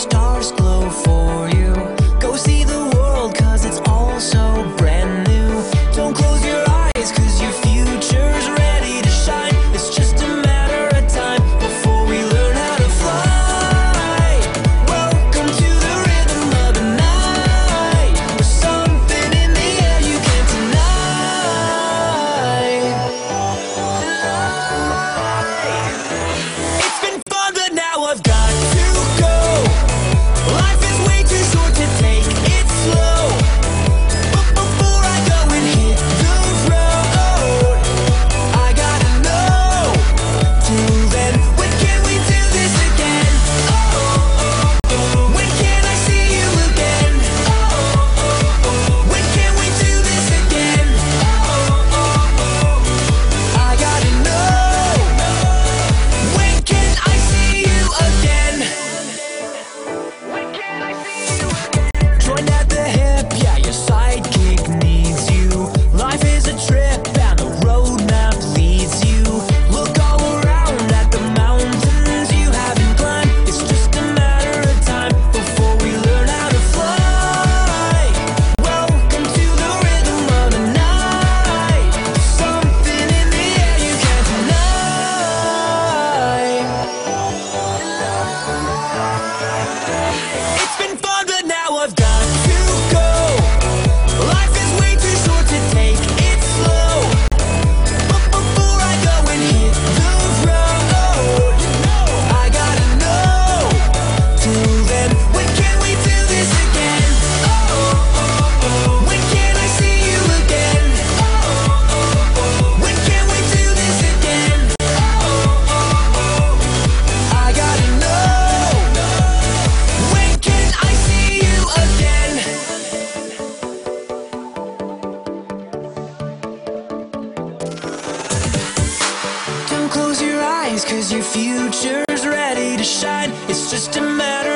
stars glow shine. It's just a matter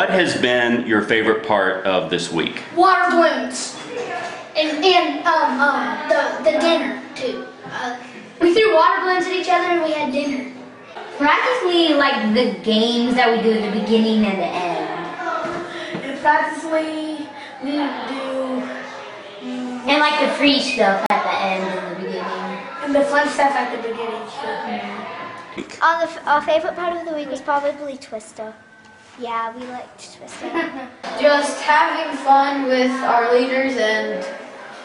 what has been your favorite part of this week? water balloons and and um, um the the dinner too. Uh, we threw water balloons at each other and we had dinner. Practically like the games that we do at the beginning and the end. And practically we do And like the free stuff at the end and the beginning. and the fun stuff at the beginning too. Our, our favorite part of the week was probably Twister. Yeah, we liked Twister. Just having fun with our leaders and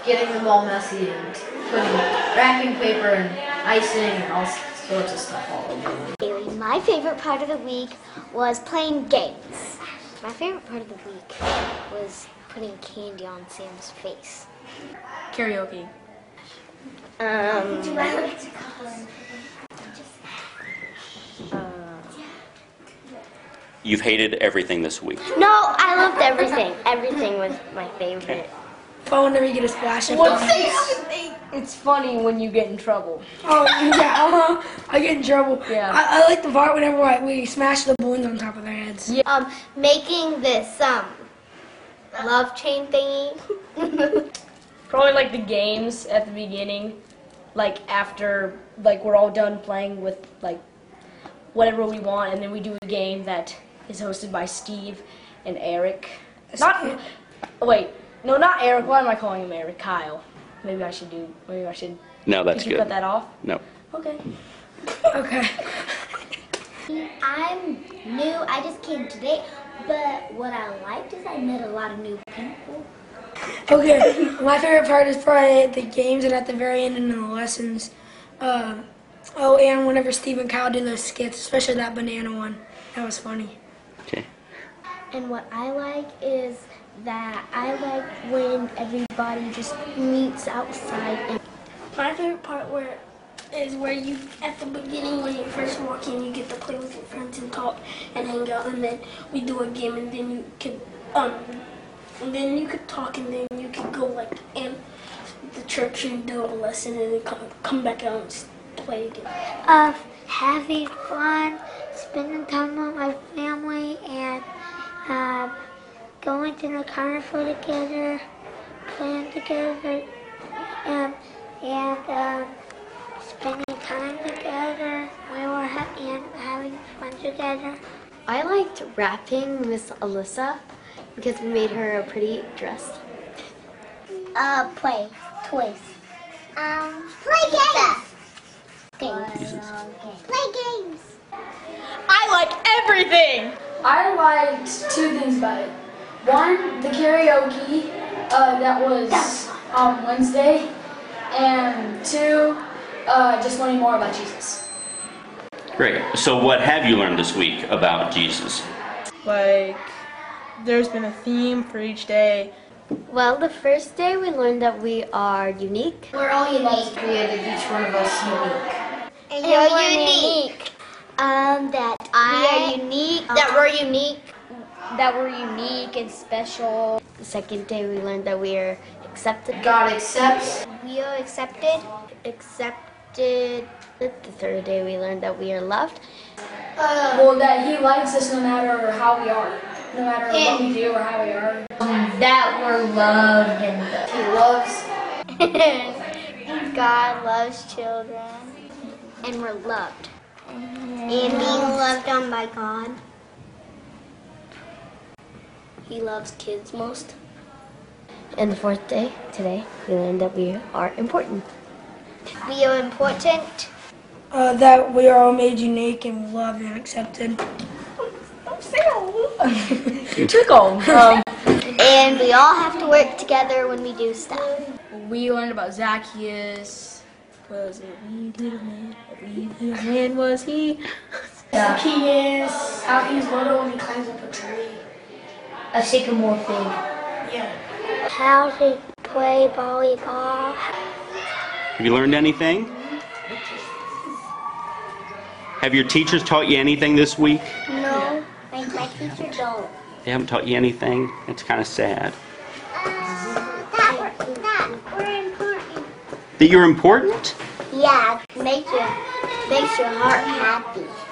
getting them all messy and putting wrapping paper and icing and all sorts of stuff all over. them. My favorite part of the week was playing games. My favorite part of the week was putting candy on Sam's face. Karaoke. Um, You've hated everything this week. no, I loved everything. Everything was my favorite. Fun whenever you get a splash of What's fun. It's funny when you get in trouble. Oh, yeah, uh-huh. I get in trouble. Yeah. I, I like the part whenever I, we smash the balloons on top of their heads. Yeah. Um, making this um love chain thingy. Probably like the games at the beginning. like after like we're all done playing with like whatever we want, and then we do a game that is hosted by Steve and Eric. Not wait, no, not Eric. Why am I calling him Eric? Kyle. Maybe I should do. Maybe I should. No, that's Could you good. cut that off? No. Okay. Okay. I'm new. I just came today. But what I liked is I met a lot of new people. Okay. My favorite part is probably the games and at the very end and in the lessons. Uh, oh, and whenever Steve and Kyle did those skits, especially that banana one. That was funny. Okay. And what I like is that I like when everybody just meets outside and My favorite part where is where you at the beginning when you first walk in you get to play with your friends and talk and hang out and then we do a game and then you could um and then you could talk and then you could go like in the church and do a lesson and then come come back out and s- play again. of having fun, spending time with my family, and um, going to the carnival together, playing together, and and um, spending time together. We were ha- and having fun together. I liked wrapping Miss Alyssa because we made her a pretty dress. Uh, play toys. Um, play games. Games. Play games. I like everything. I liked two things about it. One, the karaoke uh, that was on Wednesday, and two, uh, just learning more about Jesus. Great. So, what have you learned this week about Jesus? Like, there's been a theme for each day. Well, the first day we learned that we are unique. We're all unique. created each one of us unique. And you're unique. Um, that I, we are unique. That we're unique. That we're unique and special. The second day we learned that we are accepted. God accepts. We are accepted. Accepted. The third day we learned that we are loved. Uh, well, that He likes us no matter how we are, no matter what we do or how we are. That we're loved and He loves. God loves children. And we're loved. And being loved on by God. He loves kids most. And the fourth day, today, we learned that we are important. We are important. Uh, that we are all made unique and loved and accepted. Tickle. Um, And we all have to work together when we do stuff. we learned about Zacchaeus. Was a wee little man? A wee little man was he? Zacchaeus, how he's little when he climbs up a tree. a sycamore fig. Yeah. How to play volleyball. Have you learned anything? Have your teachers taught you anything this week? No, my, my teacher don't. They haven't taught you anything? It's kind of sad. That, that, we're important. That you're important? Yeah, makes your, makes your heart happy.